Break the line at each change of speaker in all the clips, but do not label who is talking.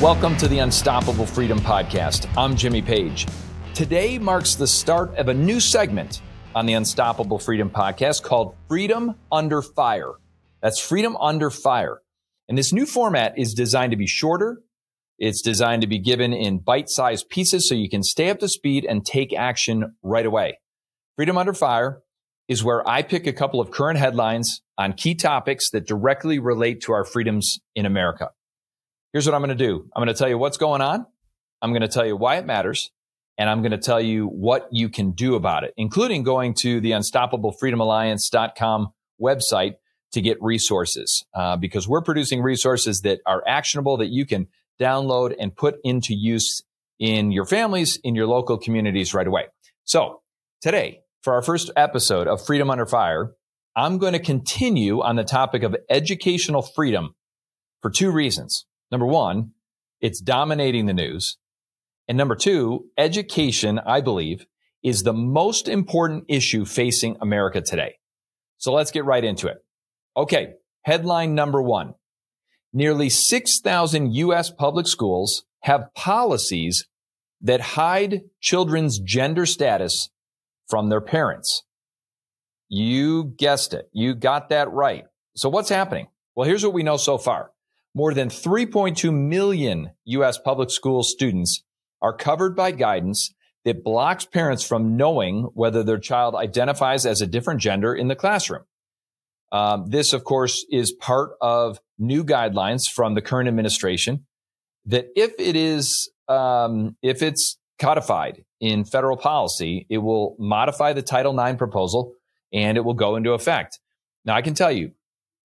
Welcome to the Unstoppable Freedom Podcast. I'm Jimmy Page. Today marks the start of a new segment on the Unstoppable Freedom Podcast called Freedom Under Fire. That's Freedom Under Fire. And this new format is designed to be shorter. It's designed to be given in bite sized pieces so you can stay up to speed and take action right away. Freedom Under Fire is where I pick a couple of current headlines on key topics that directly relate to our freedoms in America. Here's what I'm going to do. I'm going to tell you what's going on. I'm going to tell you why it matters. And I'm going to tell you what you can do about it, including going to the unstoppablefreedomalliance.com website to get resources, uh, because we're producing resources that are actionable that you can download and put into use in your families, in your local communities right away. So today, for our first episode of Freedom Under Fire, I'm going to continue on the topic of educational freedom for two reasons. Number one, it's dominating the news. And number two, education, I believe, is the most important issue facing America today. So let's get right into it. Okay. Headline number one. Nearly 6,000 U.S. public schools have policies that hide children's gender status from their parents. You guessed it. You got that right. So what's happening? Well, here's what we know so far more than 3.2 million U.S. public school students are covered by guidance that blocks parents from knowing whether their child identifies as a different gender in the classroom. Um, this, of course, is part of new guidelines from the current administration that if it is, um, if it's codified in federal policy, it will modify the Title IX proposal and it will go into effect. Now, I can tell you,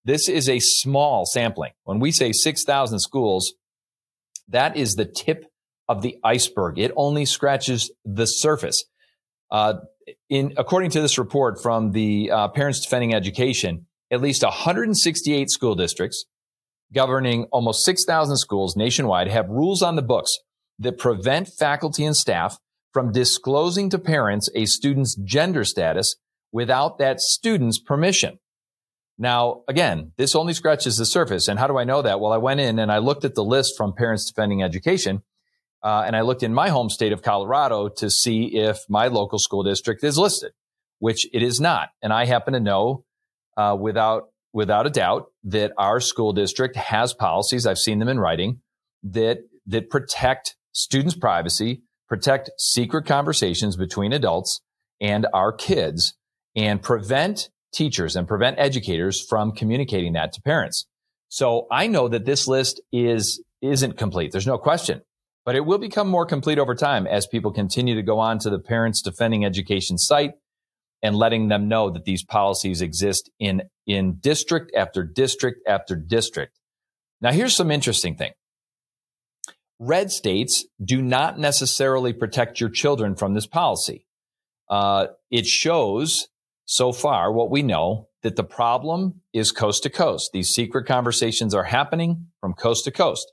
this is a small sampling. When we say 6,000 schools, that is the tip of the iceberg. It only scratches the surface. Uh, in according to this report from the uh, Parents Defending Education, at least 168 school districts governing almost 6,000 schools nationwide have rules on the books that prevent faculty and staff from disclosing to parents a student's gender status without that student's permission. Now, again, this only scratches the surface. And how do I know that? Well, I went in and I looked at the list from Parents Defending Education, uh, and I looked in my home state of Colorado to see if my local school district is listed, which it is not. And I happen to know uh, without without a doubt that our school district has policies. I've seen them in writing that that protect students' privacy, protect secret conversations between adults and our kids, and prevent teachers and prevent educators from communicating that to parents. So I know that this list is, isn't complete. There's no question, but it will become more complete over time as people continue to go on to the Parents Defending Education site and letting them know that these policies exist in, in district after district after district. Now, here's some interesting thing. Red states do not necessarily protect your children from this policy. Uh, it shows so far, what we know that the problem is coast to coast. These secret conversations are happening from coast to coast.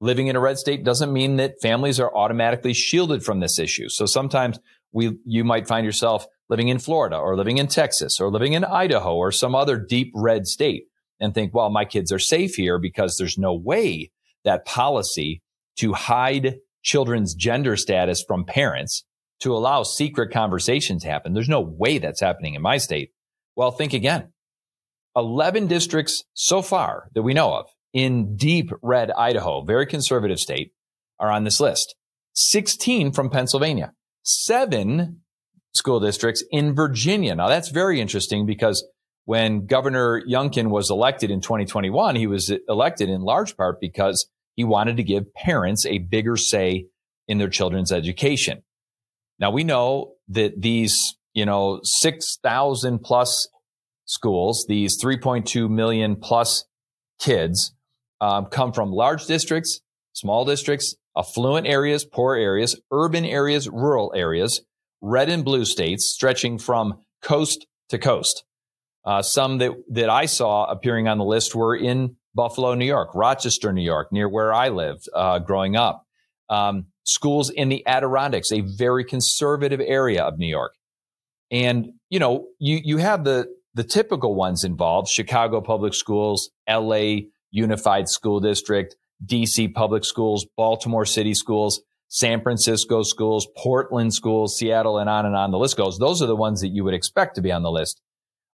Living in a red state doesn't mean that families are automatically shielded from this issue. So sometimes we, you might find yourself living in Florida or living in Texas or living in Idaho or some other deep red state and think, well, my kids are safe here because there's no way that policy to hide children's gender status from parents to allow secret conversations happen. There's no way that's happening in my state. Well, think again. 11 districts so far that we know of in deep red Idaho, very conservative state, are on this list. 16 from Pennsylvania, seven school districts in Virginia. Now that's very interesting because when Governor Youngkin was elected in 2021, he was elected in large part because he wanted to give parents a bigger say in their children's education. Now we know that these, you know, 6,000 plus schools, these 3.2 million plus kids, um, come from large districts, small districts, affluent areas, poor areas, urban areas, rural areas, red and blue states stretching from coast to coast. Uh, some that, that I saw appearing on the list were in Buffalo, New York, Rochester, New York, near where I lived uh, growing up. Um, schools in the Adirondacks, a very conservative area of New York. And, you know, you, you have the, the typical ones involved, Chicago public schools, LA Unified School District, DC public schools, Baltimore city schools, San Francisco schools, Portland schools, Seattle, and on and on the list goes. Those are the ones that you would expect to be on the list.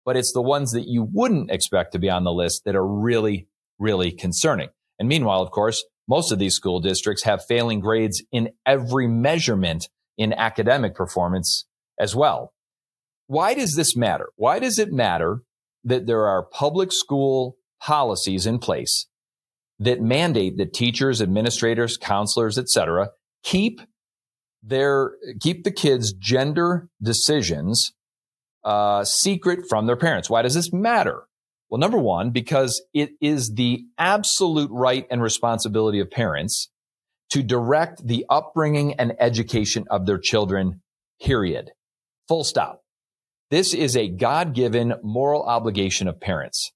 But it's the ones that you wouldn't expect to be on the list that are really, really concerning. And meanwhile, of course, most of these school districts have failing grades in every measurement in academic performance as well. Why does this matter? Why does it matter that there are public school policies in place that mandate that teachers, administrators, counselors, etc., keep their keep the kids' gender decisions uh, secret from their parents? Why does this matter? Well, number one, because it is the absolute right and responsibility of parents to direct the upbringing and education of their children, period. Full stop. This is a God given moral obligation of parents.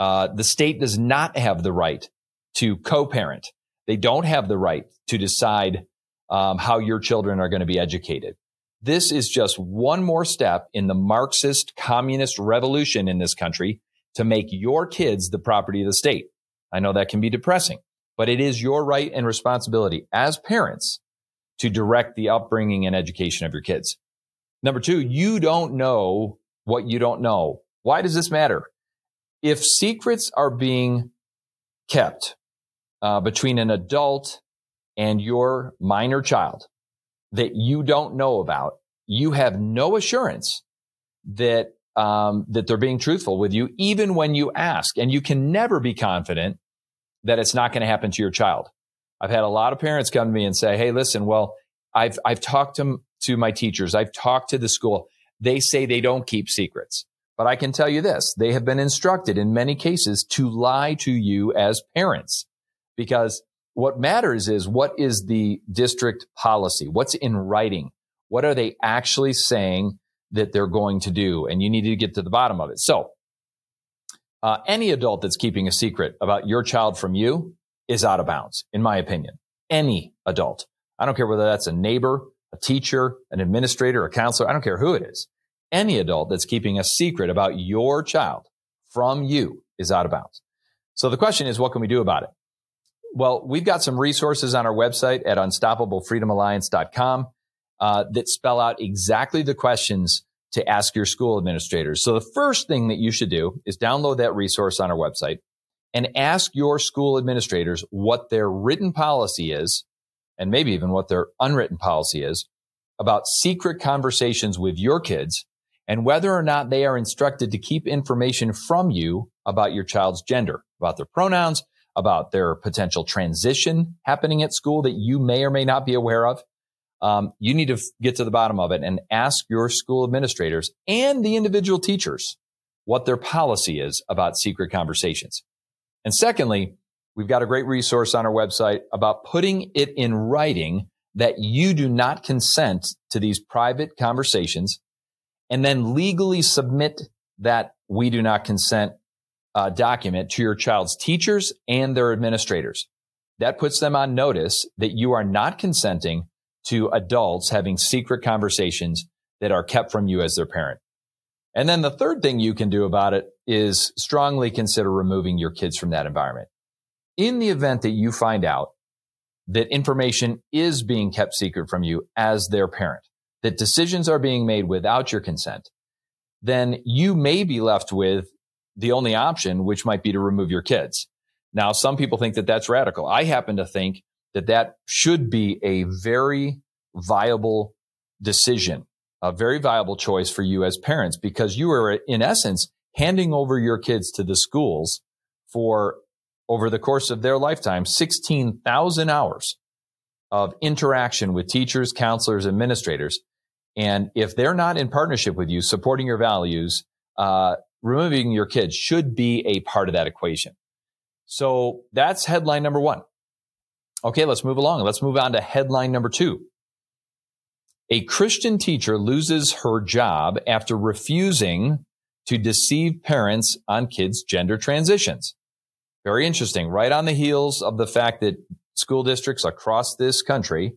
Uh, the state does not have the right to co parent. They don't have the right to decide um, how your children are going to be educated. This is just one more step in the Marxist communist revolution in this country to make your kids the property of the state. I know that can be depressing, but it is your right and responsibility as parents to direct the upbringing and education of your kids. Number two, you don't know what you don't know. Why does this matter? If secrets are being kept uh, between an adult and your minor child that you don't know about, you have no assurance that um, that they're being truthful with you, even when you ask. And you can never be confident that it's not going to happen to your child. I've had a lot of parents come to me and say, "Hey, listen, well, I've I've talked to to my teachers, I've talked to the school. They say they don't keep secrets." But I can tell you this, they have been instructed in many cases to lie to you as parents because what matters is what is the district policy? What's in writing? What are they actually saying that they're going to do? And you need to get to the bottom of it. So, uh, any adult that's keeping a secret about your child from you is out of bounds, in my opinion. Any adult. I don't care whether that's a neighbor, a teacher, an administrator, a counselor. I don't care who it is. Any adult that's keeping a secret about your child from you is out of bounds. So the question is, what can we do about it? Well, we've got some resources on our website at unstoppablefreedomalliance.com uh, that spell out exactly the questions to ask your school administrators. So the first thing that you should do is download that resource on our website and ask your school administrators what their written policy is, and maybe even what their unwritten policy is about secret conversations with your kids and whether or not they are instructed to keep information from you about your child's gender, about their pronouns, about their potential transition happening at school that you may or may not be aware of. Um, you need to get to the bottom of it and ask your school administrators and the individual teachers what their policy is about secret conversations. And secondly, we've got a great resource on our website about putting it in writing that you do not consent to these private conversations and then legally submit that we do not consent uh, document to your child's teachers and their administrators. That puts them on notice that you are not consenting to adults having secret conversations that are kept from you as their parent. And then the third thing you can do about it is strongly consider removing your kids from that environment. In the event that you find out that information is being kept secret from you as their parent, that decisions are being made without your consent, then you may be left with the only option, which might be to remove your kids. Now, some people think that that's radical. I happen to think that that should be a very viable decision, a very viable choice for you as parents, because you are in essence handing over your kids to the schools for over the course of their lifetime, 16,000 hours of interaction with teachers, counselors, administrators. And if they're not in partnership with you, supporting your values, uh, removing your kids should be a part of that equation. So that's headline number one. Okay, let's move along. Let's move on to headline number two. A Christian teacher loses her job after refusing to deceive parents on kids' gender transitions. Very interesting. Right on the heels of the fact that school districts across this country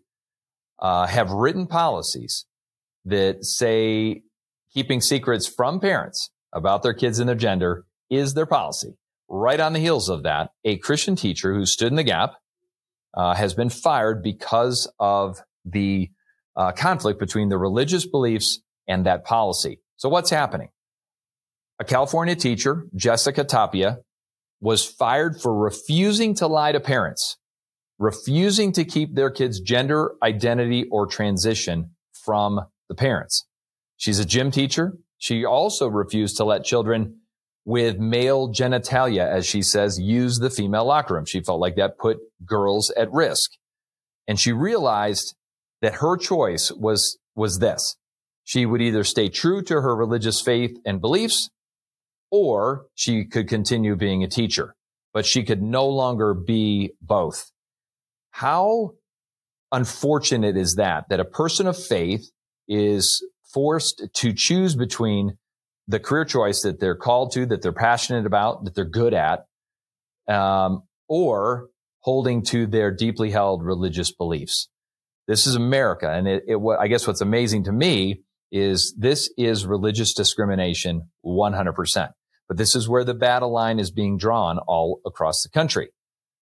uh, have written policies that say keeping secrets from parents about their kids and their gender is their policy. Right on the heels of that, a Christian teacher who stood in the gap uh, has been fired because of the uh, conflict between the religious beliefs and that policy. So what's happening? A California teacher, Jessica Tapia, was fired for refusing to lie to parents, refusing to keep their kids' gender identity or transition from the parents. She's a gym teacher. She also refused to let children with male genitalia, as she says, use the female locker room. She felt like that put girls at risk. And she realized that her choice was, was this. She would either stay true to her religious faith and beliefs, or she could continue being a teacher, but she could no longer be both. How unfortunate is that, that a person of faith is forced to choose between the career choice that they're called to, that they're passionate about, that they're good at, um, or holding to their deeply held religious beliefs. This is America. And it, it, I guess what's amazing to me is this is religious discrimination 100%. But this is where the battle line is being drawn all across the country.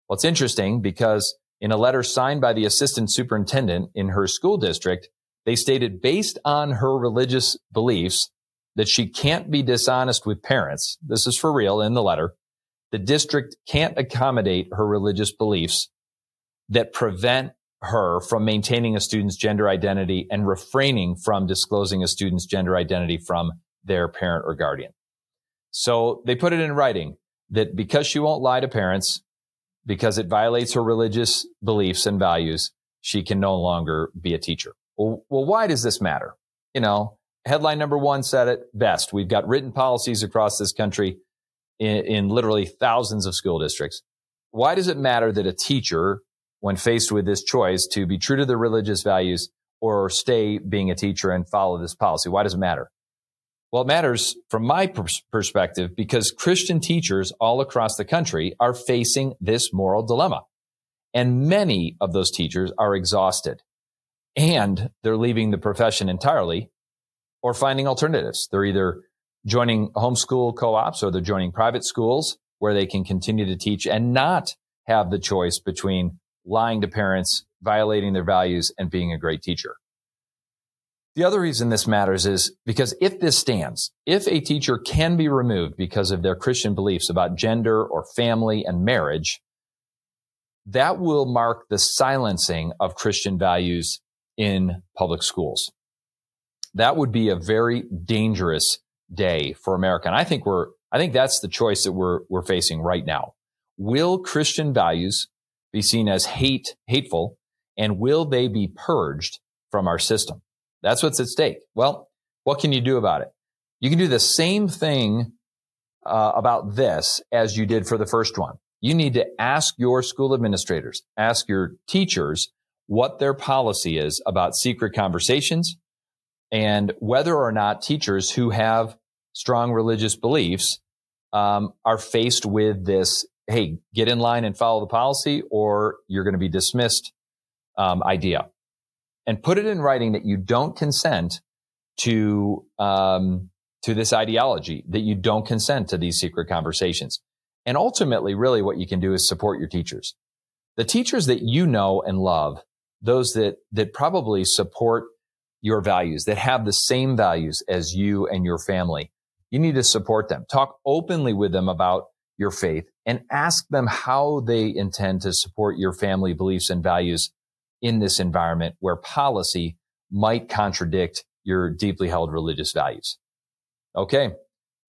Well, it's interesting because in a letter signed by the assistant superintendent in her school district, they stated based on her religious beliefs, that she can't be dishonest with parents. This is for real in the letter. The district can't accommodate her religious beliefs that prevent her from maintaining a student's gender identity and refraining from disclosing a student's gender identity from their parent or guardian. So they put it in writing that because she won't lie to parents, because it violates her religious beliefs and values, she can no longer be a teacher. Well, well why does this matter? You know, headline number one said it best. We've got written policies across this country in, in, literally thousands of school districts. Why does it matter that a teacher, when faced with this choice to be true to their religious values or stay being a teacher and follow this policy, why does it matter? Well, it matters from my pers- perspective because Christian teachers all across the country are facing this moral dilemma. And many of those teachers are exhausted and they're leaving the profession entirely or finding alternatives. They're either joining homeschool co-ops or they're joining private schools where they can continue to teach and not have the choice between lying to parents, violating their values, and being a great teacher. The other reason this matters is because if this stands, if a teacher can be removed because of their Christian beliefs about gender or family and marriage, that will mark the silencing of Christian values in public schools that would be a very dangerous day for America. And I think we're, I think that's the choice that we're, we're facing right now. Will Christian values be seen as hate, hateful, and will they be purged from our system? That's what's at stake. Well, what can you do about it? You can do the same thing uh, about this as you did for the first one. You need to ask your school administrators, ask your teachers what their policy is about secret conversations, and whether or not teachers who have strong religious beliefs um, are faced with this hey get in line and follow the policy or you're going to be dismissed um, idea. And put it in writing that you don't consent to um, to this ideology that you don't consent to these secret conversations. And ultimately really what you can do is support your teachers. The teachers that you know and love those that that probably support your values, that have the same values as you and your family. You need to support them. Talk openly with them about your faith and ask them how they intend to support your family beliefs and values in this environment where policy might contradict your deeply held religious values. Okay,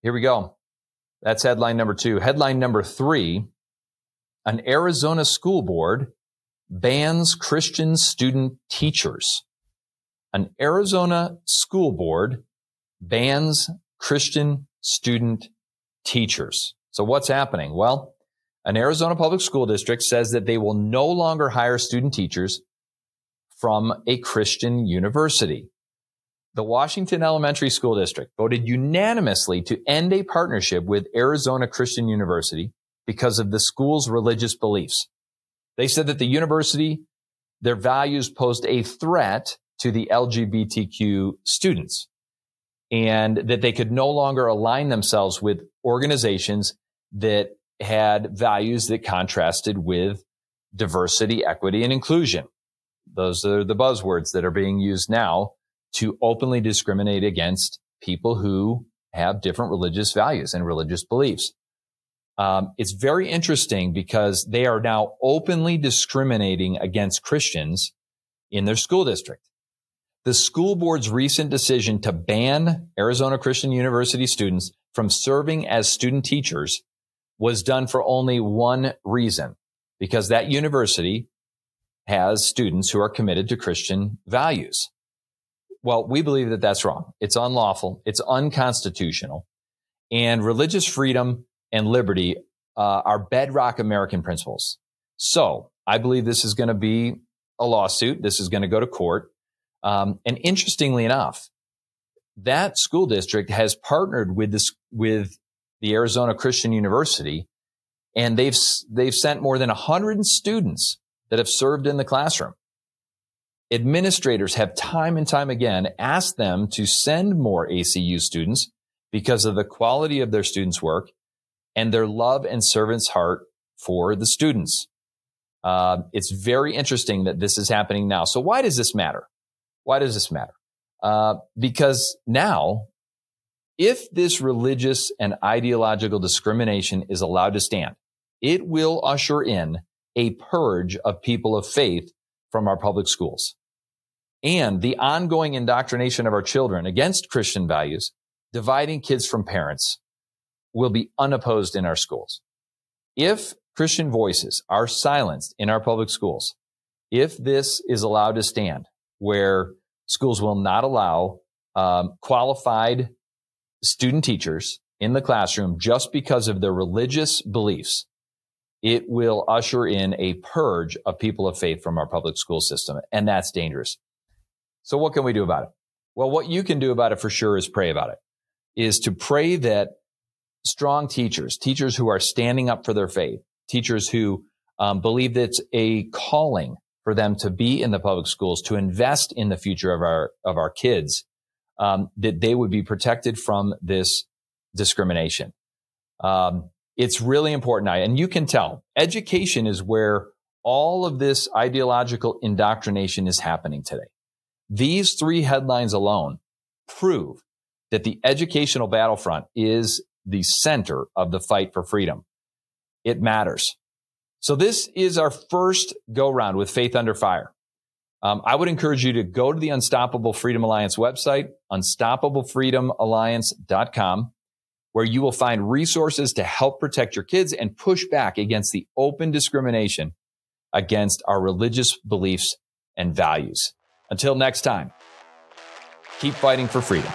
here we go. That's headline number two. Headline number three an Arizona school board bans Christian student teachers an Arizona school board bans Christian student teachers. So what's happening? Well, an Arizona public school district says that they will no longer hire student teachers from a Christian university. The Washington Elementary School District voted unanimously to end a partnership with Arizona Christian University because of the school's religious beliefs. They said that the university, their values posed a threat to the LGBTQ students and that they could no longer align themselves with organizations that had values that contrasted with diversity, equity, and inclusion. Those are the buzzwords that are being used now to openly discriminate against people who have different religious values and religious beliefs. Um, it's very interesting because they are now openly discriminating against Christians in their school district. The school board's recent decision to ban Arizona Christian University students from serving as student teachers was done for only one reason, because that university has students who are committed to Christian values. Well, we believe that that's wrong. It's unlawful. It's unconstitutional. And religious freedom and liberty uh, are bedrock American principles. So I believe this is going to be a lawsuit. This is going to go to court. Um, and interestingly enough, that school district has partnered with this with the Arizona Christian University, and they've they've sent more than hundred students that have served in the classroom. Administrators have time and time again asked them to send more ACU students because of the quality of their students' work and their love and servant's heart for the students. Uh, it's very interesting that this is happening now. So why does this matter? Why does this matter? Uh, because now, if this religious and ideological discrimination is allowed to stand, it will usher in a purge of people of faith from our public schools. And the ongoing indoctrination of our children against Christian values, dividing kids from parents, will be unopposed in our schools. If Christian voices are silenced in our public schools, if this is allowed to stand, where schools will not allow um, qualified student teachers in the classroom just because of their religious beliefs, it will usher in a purge of people of faith from our public school system. And that's dangerous. So what can we do about it? Well, what you can do about it for sure is pray about it, is to pray that strong teachers, teachers who are standing up for their faith, teachers who um, believe that it's a calling for them to be in the public schools, to invest in the future of our, of our kids, um, that they would be protected from this discrimination. Um, it's really important. I, And you can tell education is where all of this ideological indoctrination is happening today. These three headlines alone prove that the educational battlefront is the center of the fight for freedom. It matters. So this is our first go round with Faith Under Fire. Um, I would encourage you to go to the Unstoppable Freedom Alliance website, unstoppableFreedomAlliance.com, where you will find resources to help protect your kids and push back against the open discrimination against our religious beliefs and values. Until next time, keep fighting for freedom.